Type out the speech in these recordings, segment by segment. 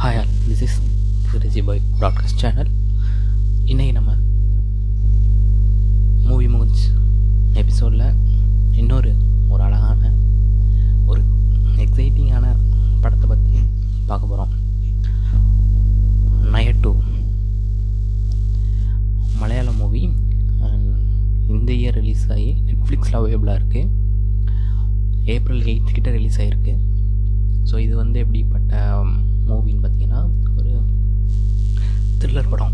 Hi all this is Riji boy broadcast channel இன்றைக்கி நம்ம movie மூஞ்ச் எபிசோடில் இன்னொரு ஒரு அழகான ஒரு எக்ஸைட்டிங்கான படத்தை பற்றி பார்க்க போகிறோம் நயர் டூ மலையாள மூவி இந்த இயர் ரிலீஸ் ஆகி நெட்ஃப்ளிக்ஸில் அவைலபிளாக இருக்குது ஏப்ரல் எயிட் கிட்ட ரிலீஸ் ஆகிருக்கு ஸோ இது வந்து எப்படிப்பட்ட மூவின்னு பார்த்தீங்கன்னா ஒரு த்ரில்லர் படம்.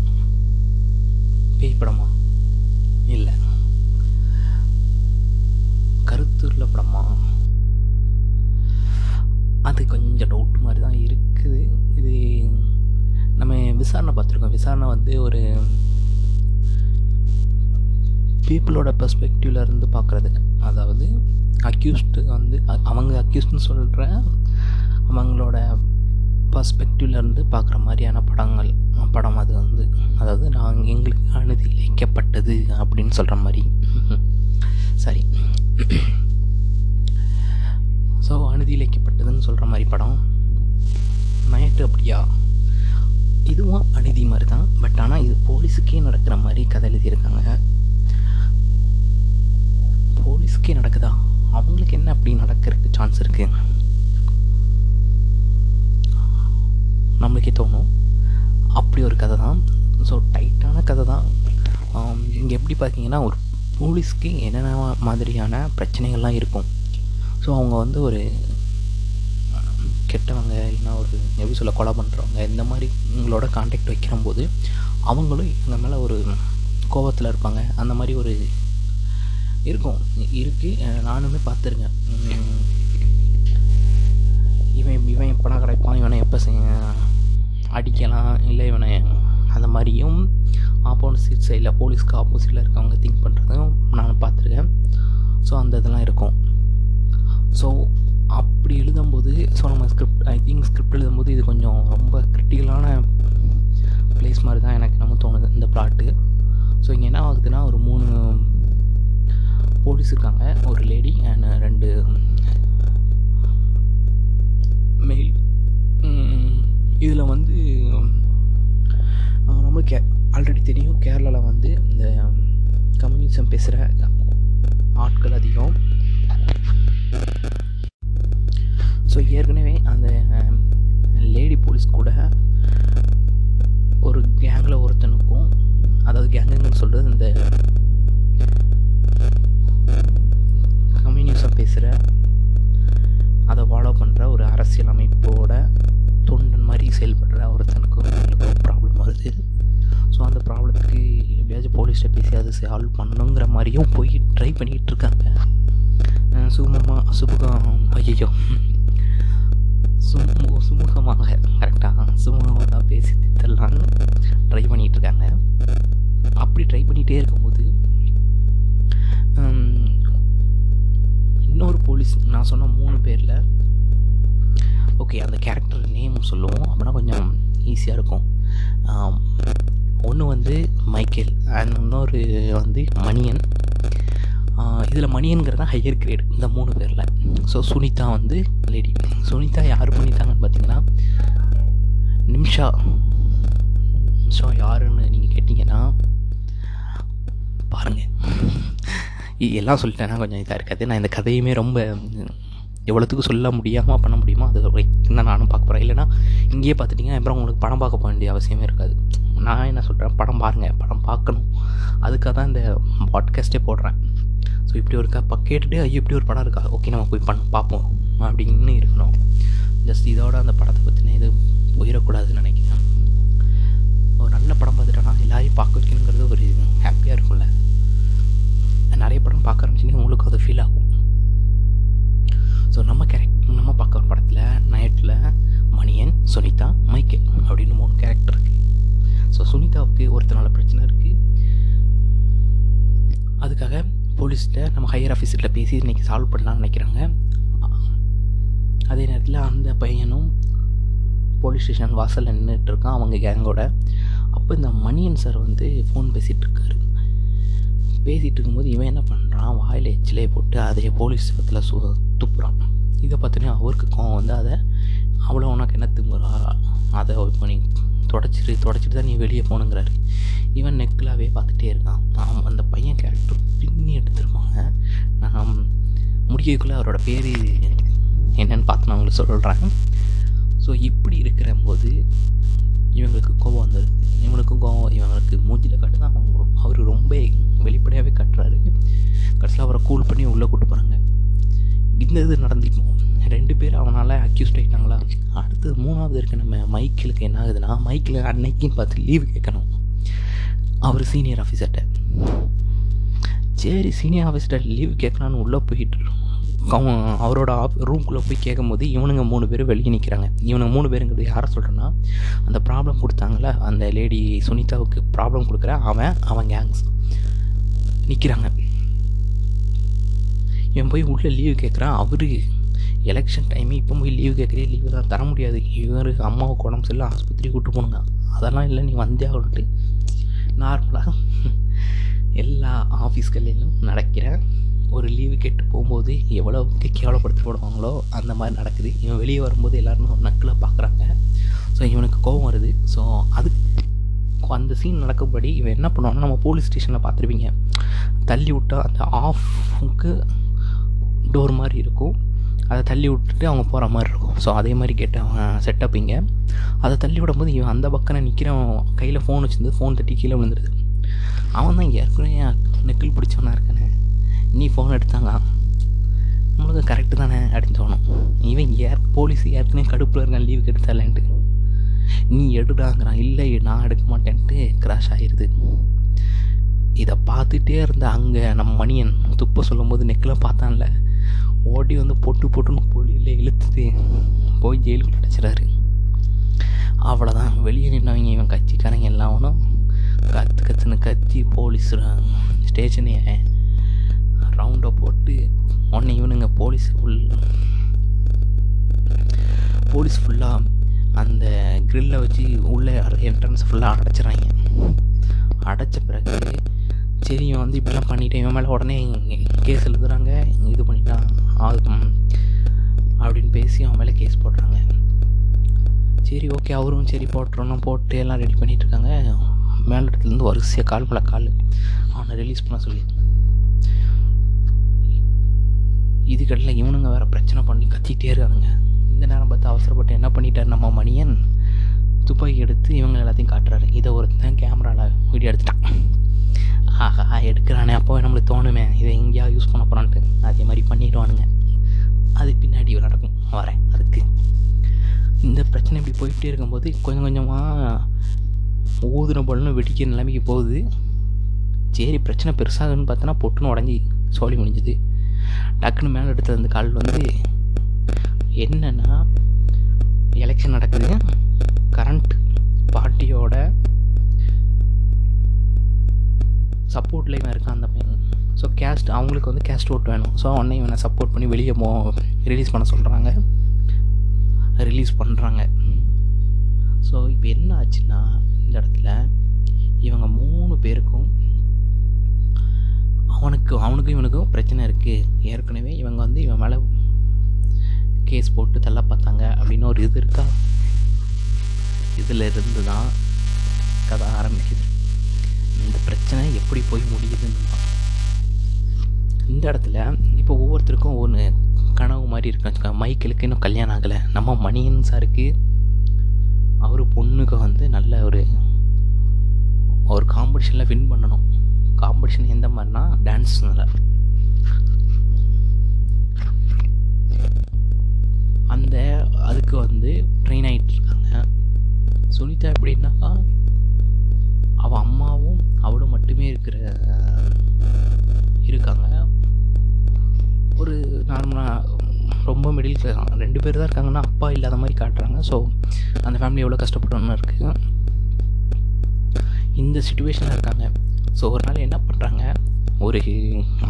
பேய் படமா? இல்லை. கருத்துள்ள படமா? அது கொஞ்சம் டவுட் மாதிரி தான் இருக்குது. இது நம்ம விசாரணை பார்த்துருக்கோம். விசாரணை வந்து ஒரு பீப்புளோட பெர்ஸ்பெக்டிவ்ல இருந்து பார்க்குறது. அதாவது அக்யூஸ்டு வந்து அவங்க அக்யூஸ்ட்னு சொல்கிற அவங்களோட பர்ஸ்பெக்டிவ்லேருந்து பார்க்குற மாதிரியான படங்கள் படம் அது வந்து. அதாவது நாங்கள் எங்களுக்கு அனுதி இழைக்கப்பட்டது அப்படின்னு சொல்கிற மாதிரி. சரி. ஸோ அனுதி இழைக்கப்பட்டதுன்னு சொல்கிற மாதிரி படம். நைட்டு அப்படியா? இதுவும் அநீதி மாதிரி தான் பட் ஆனால் இது போலீஸுக்கே நடக்கிற மாதிரி கதை எழுதியிருக்காங்க. போலீஸுக்கே நடக்குதா? அவங்களுக்கு என்ன அப்படி நடக்கிறதுக்கு சான்ஸ் இருக்குது நம்மளுக்கே தோணும். அப்படி ஒரு கதை தான். ஸோ டைட்டான கதை தான். இங்கே எப்படி பார்த்தீங்கன்னா ஒரு போலீஸ்க்கு என்னென்ன மாதிரியான பிரச்சனைகள்லாம் இருக்கும். ஸோ அவங்க வந்து ஒரு கெட்டவங்க இல்லைன்னா ஒரு எப்படி சொல்ல கொலை பண்ணுறவங்க இந்த மாதிரி உங்களோட காண்டாக்ட் வைக்கிறம்போது அவங்களும் எங்கள் மேலே ஒரு கோபத்தில் இருப்பாங்க. அந்த மாதிரி ஒரு இருக்கும். இருக்குது நானுமே பார்த்துருக்கேன் இவன் இவன் பணம் கிடைப்பான்? இவனை எப்போ அடிக்கலாம்? இல்லை இவனை அந்த மாதிரியும் ஆப்போசிட் சைடில் போலீஸ்க்கு ஆப்போசிட்டில் இருக்கவங்க திங்க் பண்ணுறதும் நான் பார்த்துருக்கேன். ஸோ அந்த இதெல்லாம் இருக்கும். ஸோ அப்படி எழுதும்போது ஸோ நம்ம ஸ்கிரிப்ட் ஐ திங்க் ஸ்கிரிப்ட் எழுதும்போது இது கொஞ்சம் ரொம்ப கிரிட்டிக்கலான பிளேஸ் மாதிரி தான் எனக்கு நம்ம தோணுது இந்த ப்ளாட்டு ஸோ இங்கே என்ன ஆகுதுன்னா ஒரு மூணு போலீஸ் இருக்காங்க. ஒரு லேடி அண்ட் ரெண்டு கேரளாவில் வந்து இந்த கம்யூனிசம் பேசுகிற ஆட்கள் அதிகம். ஸோ ஏற்கனவே அந்த லேடி போலீஸ் கூட ஒரு கேங்கில் ஒருத்தனுக்கும் அதாவது கேங்குன்னு சொல்கிறது இந்த அது சால்வ் பண்ணணுங்கிற மாதிரியும் போய் ட்ரை பண்ணிக்கிட்டு இருக்காங்க அஹ் சுமூகமாக ஐயோ சுமு சுமூகமாக கரெக்டாக சுமூகமாக பேசி தரலான்னு ட்ரை பண்ணிகிட்டு இருக்காங்க அப்படி ட்ரை பண்ணிகிட்டே இருக்கும்போது இன்னொரு போலீஸ் நான் சொன்ன மூணு பேரில் ஓகே அந்த கேரக்டர் நேம் சொல்லுவோம். அப்படின்னா கொஞ்சம் ஈஸியாக இருக்கும். ஒன்று வந்து மைக்கேல் அண்ட் இன்னொரு வந்து மணியன். இதில் மணியன்கிறது தான் ஹையர் கிரேட் இந்த மூணு பேரில். ஸோ சுனிதா வந்து லேடி சுனிதா யார் பண்ணிட்டாங்கன்னு பார்த்தீங்கன்னா நிமிஷா. நிமிஷா யாருன்னு நீங்கள் கேட்டிங்கன்னா பாருங்கள் எல்லாம் சொல்லிட்டேன்னா கொஞ்சம் இதாக இருக்காது நான் இந்த கதையுமே ரொம்ப எவ்வளோத்துக்கு சொல்ல முடியாமல் பண்ண முடியுமோ அது என்ன நானும் பார்க்க போகிறேன் இல்லைன்னா இங்கேயே பார்த்துட்டிங்கன்னா அப்புறம் உங்களுக்கு படம் பார்க்க போக வேண்டிய அவசியமே இருக்காது. நான் என்ன சொல்கிறேன் படம் பாருங்கள் படம் பார்க்கணும். அதுக்காக தான் இந்த பாட்காஸ்ட்டே போடுறேன். ஸோ இப்படி ஒரு இப்போ கேட்டுட்டு ஐயோ இப்படி ஒரு படம் இருக்கா? ஓகே நம்ம போய் பண்ண பார்ப்போம். அப்படின்னு இருக்கணும். ஜஸ்ட் இதோட அந்த படத்தை பற்றின இது போயிடக்கூடாதுன்னு நினைக்கிறேன். ஒரு நல்ல படம் பார்த்துட்டோன்னா எல்லாரையும் பார்க்க வைக்கணுங்கிறது ஒரு ஹாப்பியாக இருக்கும்ல. நிறைய படம் பார்க்க ஆரம்பிச்சிங்கன்னா உங்களுக்கு அது ஃபீல் ஆகும். ஸோ நம்ம கேரக்டர் நம்ம பார்க்குற படத்தில் நைட்டில் மணியன் சுனிதா மைக்கேல் அப்படின்னு மூணு கேரக்டர் இருக்குது ஸோ சுனிதாவுக்கு ஒருத்தனால பிரச்சனை இருக்குது அதுக்காக போலீஸ்கிட்ட நம்ம ஹையர் ஆஃபீஸர்கிட்ட பேசி இன்றைக்கி சால்வ் பண்ணலாம்னு நினைக்கிறாங்க. அதே நேரத்தில் அந்த பையனும் போலீஸ் ஸ்டேஷன் வாசலில் நின்றுட்டு இருக்கான் அவங்க கேங்கோட அப்போ இந்த மணியன் சார் வந்து ஃபோன் பேசிகிட்டு இருக்காரு. பேசிகிட்டு இருக்கும்போது இவன் என்ன பண்ணுறான் வாயில் எச்சிலே போட்டு அதே போலீஸ் பத்தில் சு துப்புறான். இதை பார்த்தோன்னே அவருக்கு கோவம் வந்து அதை அவ்வளோ உனக்கு என்ன திமுறா? அதை இப்போ நீ தொடச்சிட்டு தொடச்சிட்டு தான் நீ வெளியே போகணுங்கிறாரு. இவன் நெக்லாவே பார்த்துட்டே இருக்கான். அவன் அந்த பையன் கேரக்டர் பின்னி எடுத்துருப்பாங்க நான் முடிக்கக்குள்ளே அவரோட பேர் என்னன்னு பார்த்து நான் உங்களுக்கு சொல்கிறேன் ஸோ இப்படி இருக்கிற போது இவங்களுக்கு கோபம் வந்துடுது இவங்களுக்கும் கோபம் இவங்களுக்கு மூஞ்சியில் காட்டு தான் அவங்க அவர் ரொம்ப வெளிப்படையாகவே கட்டுறாரு. கடைசியில் அவரை கூல் பண்ணி உள்ளே கூட்டு போகிறாங்க இந்த இது நடந்துக்கும் ரெண்டு பேர் அவனால் அக்யூஸ்ட் ஆகிட்டாங்களா அடுத்து மூணாவது இருக்க நம்ம மைக்கிளுக்கு என்ன ஆகுதுன்னா மைக்கில் அன்னைக்குன்னு பார்த்து லீவு கேட்கணும். அவர் சீனியர் ஆஃபீஸர்கிட்ட சரி சீனியர் ஆஃபீஸர்கிட்ட லீவு கேட்கலான்னு உள்ளே போயிட்டு அவன் அவரோட ஆஃப் ரூம்குள்ளே போய் கேட்கும்போது இவனுங்க மூணு பேர் வெளியே நிற்கிறாங்க இவனுங்க மூணு பேருங்கிறது யாரை சொல்கிறேன்னா அந்த ப்ராப்ளம் கொடுத்தாங்கள அந்த லேடி சுனிதாவுக்கு ப்ராப்ளம் கொடுக்குற அவன் அவன் கேங்ஸ் நிற்கிறாங்க இவன் போய் உள்ளே லீவு கேட்குறான். அவர் எலெக்ஷன் டைமு இப்போ போய் லீவு கேட்குறே லீவு தான் தர முடியாது. இவர் அம்மாவுக்கு உடம்பு சரியில்லை ஆஸ்பத்திரி கூட்டு போகணுங்க. அதெல்லாம் இல்லை நீ வந்தே ஆகணுட்டு நார்மலாக எல்லா ஆஃபீஸ்களிலும் நடக்கிற ஒரு லீவு கேட்டு போகும்போது எவ்வளோவுக்கு கேவலப்படுத்தி போடுவாங்களோ அந்த மாதிரி நடக்குது. இவன் வெளியே வரும்போது எல்லாருமே நக்கில் பார்க்குறாங்க ஸோ இவனுக்கு கோபம் வருது. ஸோ அது அந்த சீன் நடக்கும்படி இவன் என்ன பண்ணுவான்னா நம்ம போலீஸ் ஸ்டேஷனில் பார்த்துருப்பீங்க தள்ளி விட்டால் அந்த ஆஃப்க்கு டோர் மாதிரி இருக்கும். அதை தள்ளி விட்டுட்டு அவங்க போகிற மாதிரி இருக்கும். ஸோ அதே மாதிரி கேட்டு அவன் செட்டப் இங்கே. அதை தள்ளி விடும்போது இவன் அந்த பக்கம் நிற்கிறவன் கையில் ஃபோன் வச்சுருந்து ஃபோன் தட்டி கீழே விழுந்துருது அவன் தான் ஏற்கனவே நெக்கில் பிடிச்சவனா இருக்கானே. நீ ஃபோன் எடுத்தாங்க நம்மளுக்கு கரெக்டு தானே அப்படின்னு தோணும். இவன் ஏர் போலீஸ் ஏற்கனவே கடுப்பில் இருக்கான் லீவுக்கு எடுத்தாலேன்ட்டு நீ எடுடாங்கிறான் இல்லை நான் எடுக்க மாட்டேன்ட்டு கிராஷ் ஆயிடுது இதை பார்த்துட்டே இருந்த அங்கே நம்ம மணியன் துப்ப சொல்லும்போது நெக்கில் பார்த்தான்ல. ஓடி வந்து பொட்டு பொட்டுன்னு பொழியில் இழுத்துட்டு போய் ஜெயிலுக்குள்ள அடைச்சிடாரு அவ்வளோதான் வெளியே நின்றவங்க இவன் கட்சிக்காரங்க எல்லாவனும் கற்று கற்றுன்னு கத்தி போலீஸ் ஸ்டேஷனையே ரவுண்டை போட்டு உடனே இவனுங்க போலீஸ் ஃபுல் போலீஸ் ஃபுல்லாக அந்த க்ரில்லை வச்சு உள்ளே என்ட்ரன்ஸ் ஃபுல்லாக அடைச்சிட்றாங்க அடைச்ச பிறகு சரி இவன் வந்து இப்படிலாம் பண்ணிட்டேன். இவன் மேலே உடனே கேஸ் எழுதுறாங்க. இது பண்ணிட்டான். ஆகும் அப்படின்னு பேசி அவன் மேலே கேஸ் போடுறாங்க சரி ஓகே அவரும் சரி போட்டுறோன்னு போட்டு எல்லாம் ரெடி பண்ணிகிட்டு இருக்காங்க இடத்துலேருந்து வரிசையாக கால் மேலே கால் அவனை ரிலீஸ் பண்ண சொல்லி. இதுக்கடையில் இவனுங்க வேறு பிரச்சனை பண்ணி கத்திக்கிட்டே இருக்கானுங்க. இந்த நேரம் பார்த்து அவசரப்பட்டு என்ன பண்ணிட்டார் நம்ம மணியன்? துப்பாக்கி எடுத்து இவங்க எல்லாத்தையும் காட்டுறாரு. இதை ஒருத்தன் கேமராவில் வீடியோ எடுத்துட்டான். ஆஹா எடுக்கிறானே அப்போவே நம்மளுக்கு தோணுமே இதை எங்கேயாவது யூஸ் பண்ண போகிறான்ட்டு அதே மாதிரி பண்ணிடுவானுங்க. அது பின்னாடி நடக்கும். வரேன் அதுக்கு. இந்த பிரச்சனை இப்படி போயிட்டே இருக்கும்போது கொஞ்சம் கொஞ்சமாக ஊதுன பலனும் வெடிக்கிற நிலைமைக்கு போகுது. சரி பிரச்சனை பெருசாகுன்னு பார்த்தோன்னா பொட்டுன்னு உடஞ்சி சோழி முடிஞ்சுது. டக்குன்னு மேலே எடுத்து அந்த கால் வந்து என்னென்னா எலெக்ஷன் நடக்குது. கரண்ட் பார்ட்டியோட சப்போர்ட்லேயுமே இருக்கான் அந்த பையன். ஸோ கேஸ்ட் அவங்களுக்கு வந்து கேஸ்ட் ஓட் வேணும். ஸோ உடனே இவனை சப்போர்ட் பண்ணி வெளியே போ ரிலீஸ் பண்ண சொல்கிறாங்க ரிலீஸ் பண்ணுறாங்க ஸோ இப்போ என்ன ஆச்சுன்னா இந்த இடத்துல இவங்க மூணு பேருக்கும் அவனுக்கு அவனுக்கும் இவனுக்கும் பிரச்சனை இருக்குது ஏற்கனவே இவங்க வந்து இவன் மேலே கேஸ் போட்டு தள்ள பார்த்தாங்க அப்படின்னு ஒரு இது இருக்கா? இதில் இருந்து தான் கதை ஆரம்பிக்குது. இந்த பிரச்சனை எப்படி போய் முடியுதுன்னு இந்த இடத்துல இப்போ ஒவ்வொருத்தருக்கும் ஒன்று கனவு மாதிரி இருக்குன்னு வச்சுக்கோங்க மைக்கிளுக்கு இன்னும் கல்யாணம் ஆகலை. நம்ம மணியன் சாருக்கு அவர் பொண்ணுக்கு வந்து நல்ல ஒரு ஒரு காம்படிஷனில் வின் பண்ணணும். காம்படிஷன் எந்த மாதிரினா டான்ஸ்னால அந்த அதுக்கு வந்து ட்ரெயின் ஆகிட்டு இருக்காங்க. சுனிதா எப்படின்னா அவள் அம்மாவும் அவளும் மட்டுமே இருக்கிற இருக்காங்க. ஒரு நார்மலாக ரொம்ப மிடில் கிளாஸ் ரெண்டு பேர் தான் இருக்காங்கன்னா அப்பா இல்லாத மாதிரி காட்டுறாங்க. ஸோ அந்த ஃபேமிலி எவ்வளோ கஷ்டப்படணும்னு இருக்குது இந்த சுச்சுவேஷனில் இருக்காங்க. ஸோ ஒரு நாள் என்ன பண்ணுறாங்க ஒரு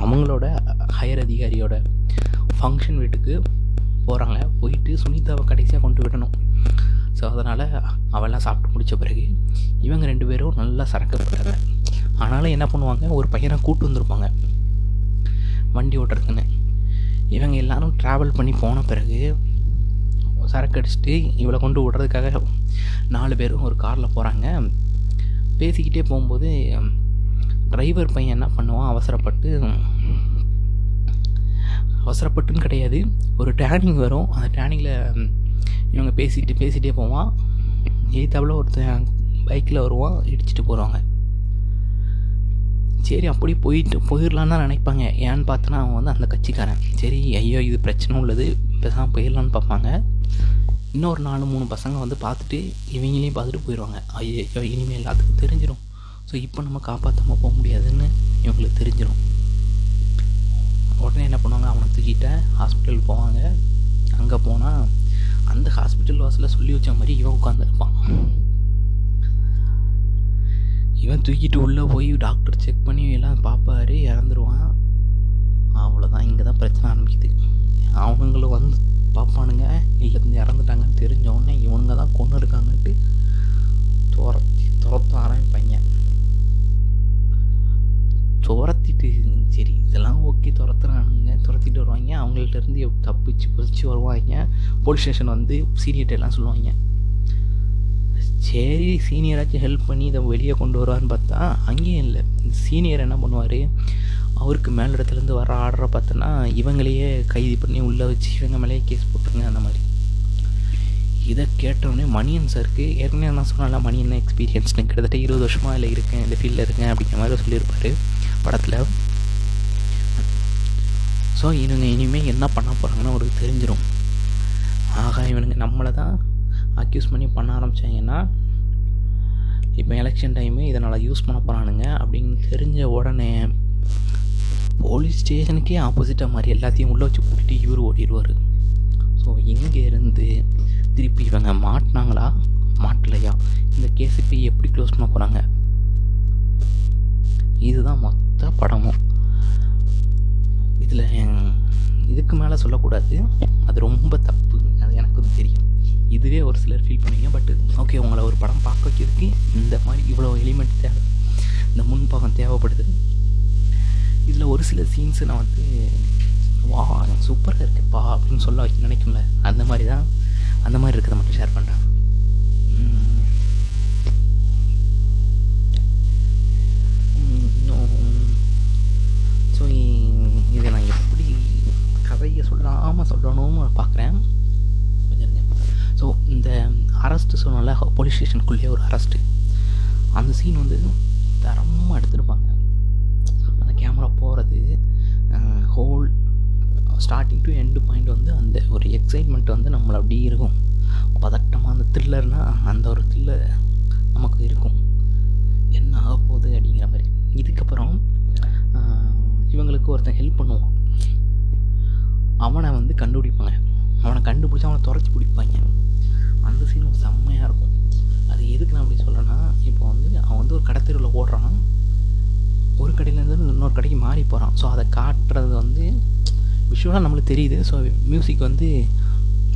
அவங்களோட ஹையர் அதிகாரியோட ஃபங்க்ஷன் வீட்டுக்கு போகிறாங்க போயிட்டு சுனிதாவை கடைசியாக கொண்டு விடணும். ஸோ அதனால் அவெல்லாம் சாப்பிட்டு முடித்த பிறகு இவங்க ரெண்டு பேரும் நல்லா சரக்கப்படுறாங்க ஆனாலும் என்ன பண்ணுவாங்க? ஒரு பையனை கூட்டு வந்திருப்பாங்க. வண்டி ஓட்டுறதுக்குன்னு. இவங்க எல்லாரும் ட்ராவல் பண்ணி போன பிறகு சரக்கு அடிச்சுட்டு இவளை கொண்டு விடுறதுக்காக நாலு பேரும் ஒரு காரில் போகிறாங்க பேசிக்கிட்டே போகும்போது டிரைவர் பையன் என்ன பண்ணுவான்? அவசரப்பட்டு அவசரப்பட்டுன்னு கிடையாது. ஒரு டேனிங் வரும். அந்த டேனிங்கில் இவங்க பேசிட்டு பேசிகிட்டே போவான். எய்த்தாப்பில் ஒருத்தன் பைக்கில் வருவான் இடிச்சிட்டு போகிறாங்க சரி அப்படி போயிட்டு போயிடலான்னு தான் நினைப்பாங்க. ஏன்னு பார்த்தோன்னா அவங்க வந்து அந்த கட்சிக்காரன். சரி ஐயோ இது பிரச்சனை உள்ளது. பேசாமல் போயிடலான்னு பார்ப்பாங்க. இன்னொரு நாலு மூணு பசங்க வந்து பார்த்துட்டு இவங்களையும் பார்த்துட்டு போயிடுவாங்க. ஐயோ இனிமேல் எல்லாத்துக்கும் தெரிஞ்சிடும் ஸோ இப்போ நம்ம காப்பாற்றாமல் போக முடியாதுன்னு இவங்களுக்கு தெரிஞ்சிடும் உடனே என்ன பண்ணுவாங்க? அவனை தூக்கிட்ட ஹாஸ்பிட்டல் போவாங்க. அங்கே போனால் அந்த ஹாஸ்பிட்டல் வாசலில் சொல்லி வச்ச மாதிரி இவன் உட்காந்துருப்பான் இவன் தூக்கிட்டு உள்ளே போய் டாக்டர் செக் பண்ணி எல்லாம் பார்ப்பாரு இறந்துருவான். அவ்வளோதான் இங்கே தான் பிரச்சனை ஆரம்பிக்குது. அவனுங்களும் வந்து பார்ப்பானுங்க இல்லை இறந்துட்டாங்கன்னு தெரிஞ்சவொடனே இவனுங்க தான் கொண்டு இருக்காங்கன்ட்டு துரத்தி துரத்த ஆரம்பிப்பாங்க துரத்திட்டு சரி இதெல்லாம் ஓகே துரத்துறானுங்க. துரத்திட்டு வருவாங்க. அவங்கள்ட்ட இருந்து தப்பிச்சு பிடிச்சி வருவாங்க. போலீஸ் ஸ்டேஷன் வந்து சீனியர்கிட்ட எல்லாம் சொல்லுவாங்க. சரி சீனியராச்சும் ஹெல்ப் பண்ணி இதை வெளியே கொண்டு வருவான்னு பார்த்தா அங்கேயும் இல்லை. சீனியர் என்ன பண்ணுவார்? அவருக்கு மேல் இடத்துலேருந்து வர ஆர்டரை பார்த்தோன்னா இவங்களையே கைது பண்ணி உள்ளே வச்சு இவங்க மேலேயே கேஸ் போட்டுருங்க அந்த மாதிரி. இதை கேட்டோடனே மணியன் சாருக்கு ஏற்கனவே நான் சொன்னால மணியன் எக்ஸ்பீரியன்ஸ்னு கிட்டத்தட்ட இருபது வருஷமாக இல்லை இருக்கேன் இந்த ஃபீல்டில் இருக்கேன் அப்படிங்கிற மாதிரி சொல்லியிருப்பார் படத்தில். ஸோ இவங்க இனிமேல் என்ன பண்ண போகிறாங்கன்னு அவருக்கு தெரிஞ்சிடும் ஆகா இவனுங்க நம்மளை தான் அக்யூஸ் பண்ணி பண்ண ஆரம்பித்தாங்கன்னா இப்போ எலெக்ஷன் டைமு இதனால் யூஸ் பண்ண போகிறானுங்க அப்படின்னு தெரிஞ்ச உடனே போலீஸ் ஸ்டேஷனுக்கே ஆப்போசிட்டாக மாதிரி எல்லாத்தையும் உள்ளே வச்சு கூட்டிகிட்டு இவர் ஓடிடுவார். ஸோ இங்கேருந்து திருப்பி இவங்க மாட்டினாங்களா? மாட்டலையா? இந்த கேஸ் இப்போ எப்படி க்ளோஸ் பண்ண போகிறாங்க இதுதான் மொத்த படமும். இதில் இதுக்கு மேலே சொல்லக்கூடாது. அது ரொம்ப தப்பு. அது எனக்கு தெரியும். இதுவே ஒரு சிலர் ஃபீல் பண்ணுவீங்க பட் ஓகே உங்களை ஒரு படம் பார்க்க வைக்கிறதுக்கு இந்த மாதிரி இவ்வளோ எலிமெண்ட் தேவை. இந்த முன்பாகம் தேவைப்படுது. இதில் ஒரு சில சீன்ஸு நான் வந்து வா சூப்பராக இருக்குப்பா அப்படின்னு சொல்ல வைக்க நினைக்கும்ல. அந்த மாதிரி தான் அந்த மாதிரி இருக்கிறத மட்டும் ஷேர் பண்ணுறேன் போலீஸ் ஸ்டேஷனுக்குள்ளேயே ஒரு அரெஸ்ட்டு அந்த சீன் வந்து தரமாக எடுத்துருப்பாங்க. அந்த கேமரா போகிறது whole starting to end point வந்து அந்த ஒரு எக்ஸைட்மெண்ட் வந்து நம்மளை அப்படியே இருக்கும். பதட்டமாக அந்த த்ரில்லர்னால் அந்த ஒரு த்ரில்லர் நமக்கு இருக்கும். என்ன ஆக போகுது அப்படிங்கிற மாதிரி. இதுக்கப்புறம் இவங்களுக்கு ஒருத்தன் ஹெல்ப் பண்ணுவான். அவனை வந்து கண்டுபிடிப்பாங்க. அவனை கண்டுபிடிச்சி அவனை துறச்சி பிடிப்பாங்க. அந்த சீன் செம்மையாக இருக்கும். அது எதுக்கு நான் அப்படி சொல்கிறேன்னா இப்போ வந்து அவன் வந்து ஒரு கடத்தெருவில் ஓடுறான். ஒரு கடையிலேருந்து இன்னொரு கடைக்கு மாறி போகிறான் ஸோ அதை காட்டுறது வந்து விஷுவலாக நம்மளுக்கு தெரியுது. ஸோ மியூசிக் வந்து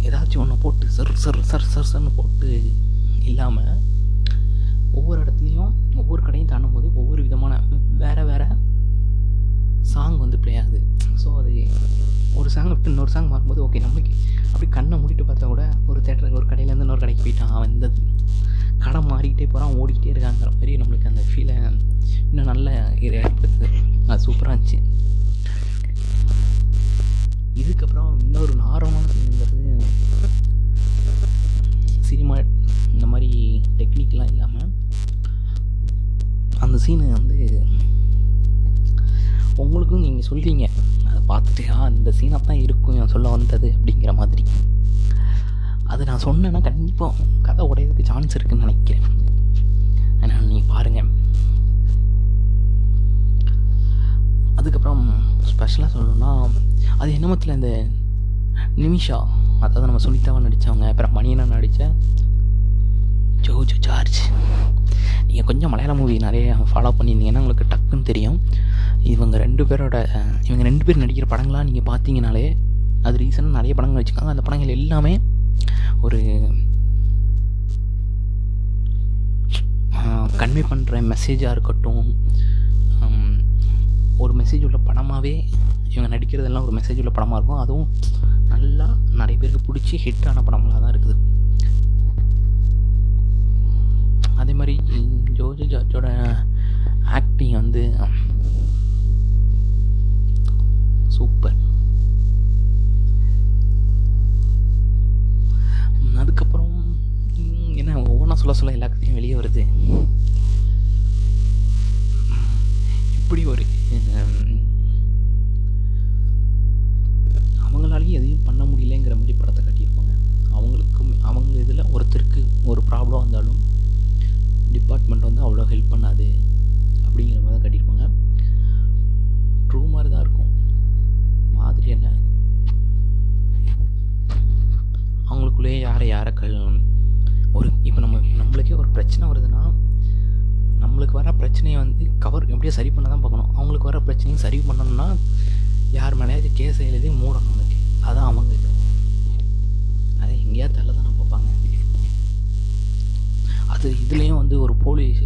ஏதாச்சும் ஒன்று போட்டு சர் சர் சர் சர் சர்னு போட்டு இல்லாமல் ஒவ்வொரு இடத்துலையும் ஒவ்வொரு கடையும் தாண்டும்போது ஒவ்வொரு விதமான வேறு வேறு சாங் வந்து ப்ளே ஆகுது. ஸோ அது ஒரு சாங் விட்டு இன்னொரு சாங் மாறும்போது ஓகே நம்மளுக்கு அப்படி கண்ணை மூடிட்டு பார்த்தா கூட ஒரு தேட்டருக்கு ஒரு கடையிலேருந்து இன்னொரு கடைக்கு போயிட்டான் அவன். இந்த கடை மாறிக்கிட்டே போகிறான் ஓடிக்கிட்டே இருக்காங்கிற மாதிரி நம்மளுக்கு அந்த ஃபீலை இன்னும் நல்ல ஏற்படுத்துது. அது சூப்பராக இருந்துச்சு. இதுக்கப்புறம் இன்னொரு நார்மலான சீனுங்கிறது சினிமா இந்த மாதிரி டெக்னிக்லாம் இல்லாமல் அந்த சீனு வந்து உங்களுக்கும் நீங்கள் சொல்கிறீங்க அதை பார்த்துட்டு ஆ இந்த சீனாக தான் இருக்கும் சொல்ல வந்தது அப்படிங்கிற மாதிரி. அது நான் சொன்னேன்னா கண்டிப்பாக கதை உடையதுக்கு சான்ஸ் இருக்குன்னு நினைக்கிறேன். அதனால் நீங்கள் பாருங்கள் அதுக்கப்புறம் ஸ்பெஷலாக சொல்லணும்னா அது என்னமத்தில் இந்த நிமிஷா. அதாவது நம்ம சுனிதாவை நடித்தவங்க அப்புறம் மணியனை நடித்த ஜோஜோ சார்ஜ் நீங்கள் கொஞ்சம் மலையாள மூவி நிறைய ஃபாலோ பண்ணியிருந்தீங்கன்னா உங்களுக்கு டக்குன்னு தெரியும். இவங்க ரெண்டு பேரோட இவங்க ரெண்டு பேர் நடிக்கிற படங்களாக நீங்கள் பார்த்தீங்கனாலே அது ரீசனாக நிறைய படங்கள் வச்சுக்காங்க அந்த படங்கள் எல்லாமே ஒரு கன்வே பண்ணுற மெசேஜாக இருக்கட்டும் ஒரு மெசேஜ் உள்ள படமாகவே இவங்க நடிக்கிறதெல்லாம் ஒரு மெசேஜ் உள்ள படமாக இருக்கும். அதுவும் நல்லா நிறைய பேருக்கு பிடிச்சி ஹிட்டான படங்களாக தான் இருக்குது. அதே மாதிரி ஜோஜோ ஜார்ஜோட ஆக்டிங் வந்து சூப்பர் அதுக்கப்புறம் என்ன ஒவ்வொன்றா சொல்ல சொல்ல எல்லா கதையும் வெளியே வருது. இப்படி ஒரு அவங்களாலேயும் எதையும் பண்ண முடியலங்கிற மாதிரி படத்தை பிரச்சனையும் சரி பண்ணணும்னா யார் மேலேயாச்சும் கேஸ் எழுதி மூடணும் அவனுக்கு அதான் அவங்க இது. அதை எங்கேயாவது தள்ள தானே பார்ப்பாங்க அது இதுலேயும் வந்து ஒரு போலீஸ்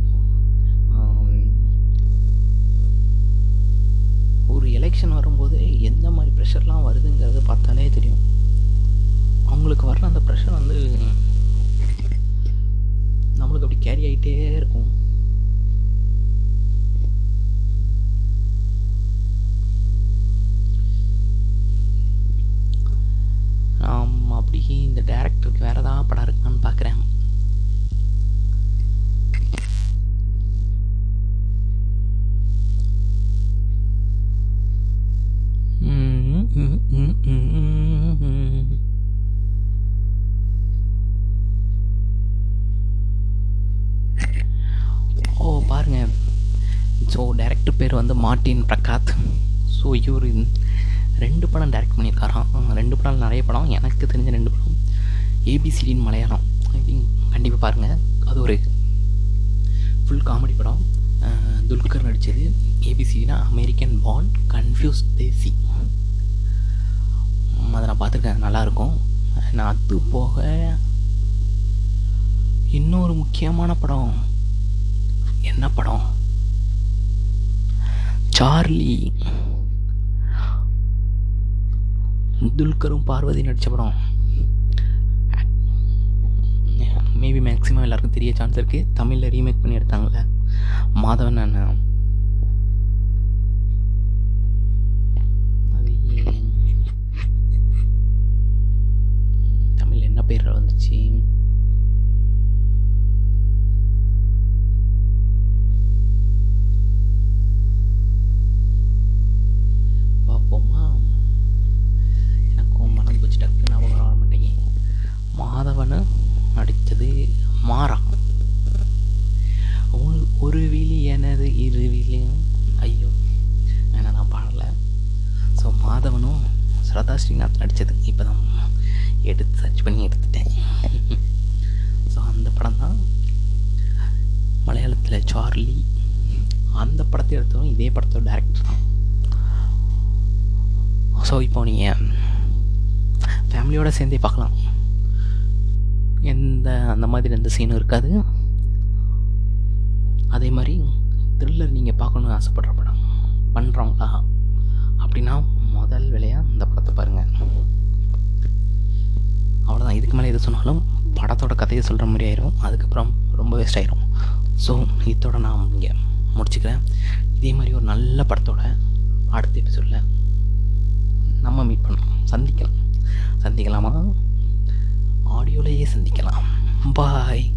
ஒரு எலெக்ஷன் வரும்போது எந்த மாதிரி ப்ரெஷர்லாம் வருதுங்கிறத பார்த்தாலே தெரியும். அவங்களுக்கு வர்ற அந்த ப்ரெஷர் வந்து நம்மளுக்கு அப்படி கேரி ஆகிட்டே இருக்கும். இந்த டேரக்டருக்கு வேறு ஏதாவது படம் இருக்கான்னு பார்க்குறேன் ஓ பாருங்க. ஸோ டேரக்டர் பேர் வந்து மார்ட்டின் பிரகாத். ஸோ இவர் ரெண்டு படம் டைரக்ட் பண்ணியிருக்காராம். ரெண்டு படம் நிறைய படம். எனக்கு தெரிஞ்ச ரெண்டு படம் ஏபிசிடின் மலையாளம். ஐ திங்க் கண்டிப்பாக பாருங்கள் அது ஒரு ஃபுல் காமெடி படம். துல்கர் நடித்தது ஏபிசிடினா அமெரிக்கன் பான் கன்ஃபியூஸ் தேசி அதை நான் பார்த்துருக்கேன். நல்லாயிருக்கும் நான் அது போக இன்னொரு முக்கியமான படம். என்ன படம்? சார்லி துல்கரும் பார்வதி நடித்த படம். மேபி மேக்ஸிமம் எல்லாருக்கும் தெரிய சான்ஸ் இருக்குது தமிழில் ரீமேக் பண்ணி எடுத்தாங்கள மாதவன் அண்ணன் அது ஏன்? தமிழ் என்ன பேரில் வந்துச்சு? ஃபேமிலியோட சேர்ந்தே பார்க்கலாம். எந்த அந்த மாதிரி எந்த சீனும் இருக்காது. அதே மாதிரி த்ரில்லர் நீங்கள் பார்க்கணுன்னு ஆசைப்படுற படம் பண்ணுறவங்களா அப்படின்னா முதல் விலையாக இந்த படத்தை பாருங்கள் அவ்வளோதான் இதுக்கு மேலே எது சொன்னாலும் படத்தோட கதையை சொல்கிற மாதிரி ஆயிரும். அதுக்கப்புறம் ரொம்ப வேஸ்ட் ஆயிரும். ஸோ இதோட நான் இங்கே முடிச்சுக்கிறேன். இதே மாதிரி ஒரு நல்ல படத்தோட அடுத்த எபிசோடில் நம்ம மீட் பண்ணோம் சந்திக்கலாம். சந்திக்கலாமா? ஆடியோலேயே சந்திக்கலாம். பாய்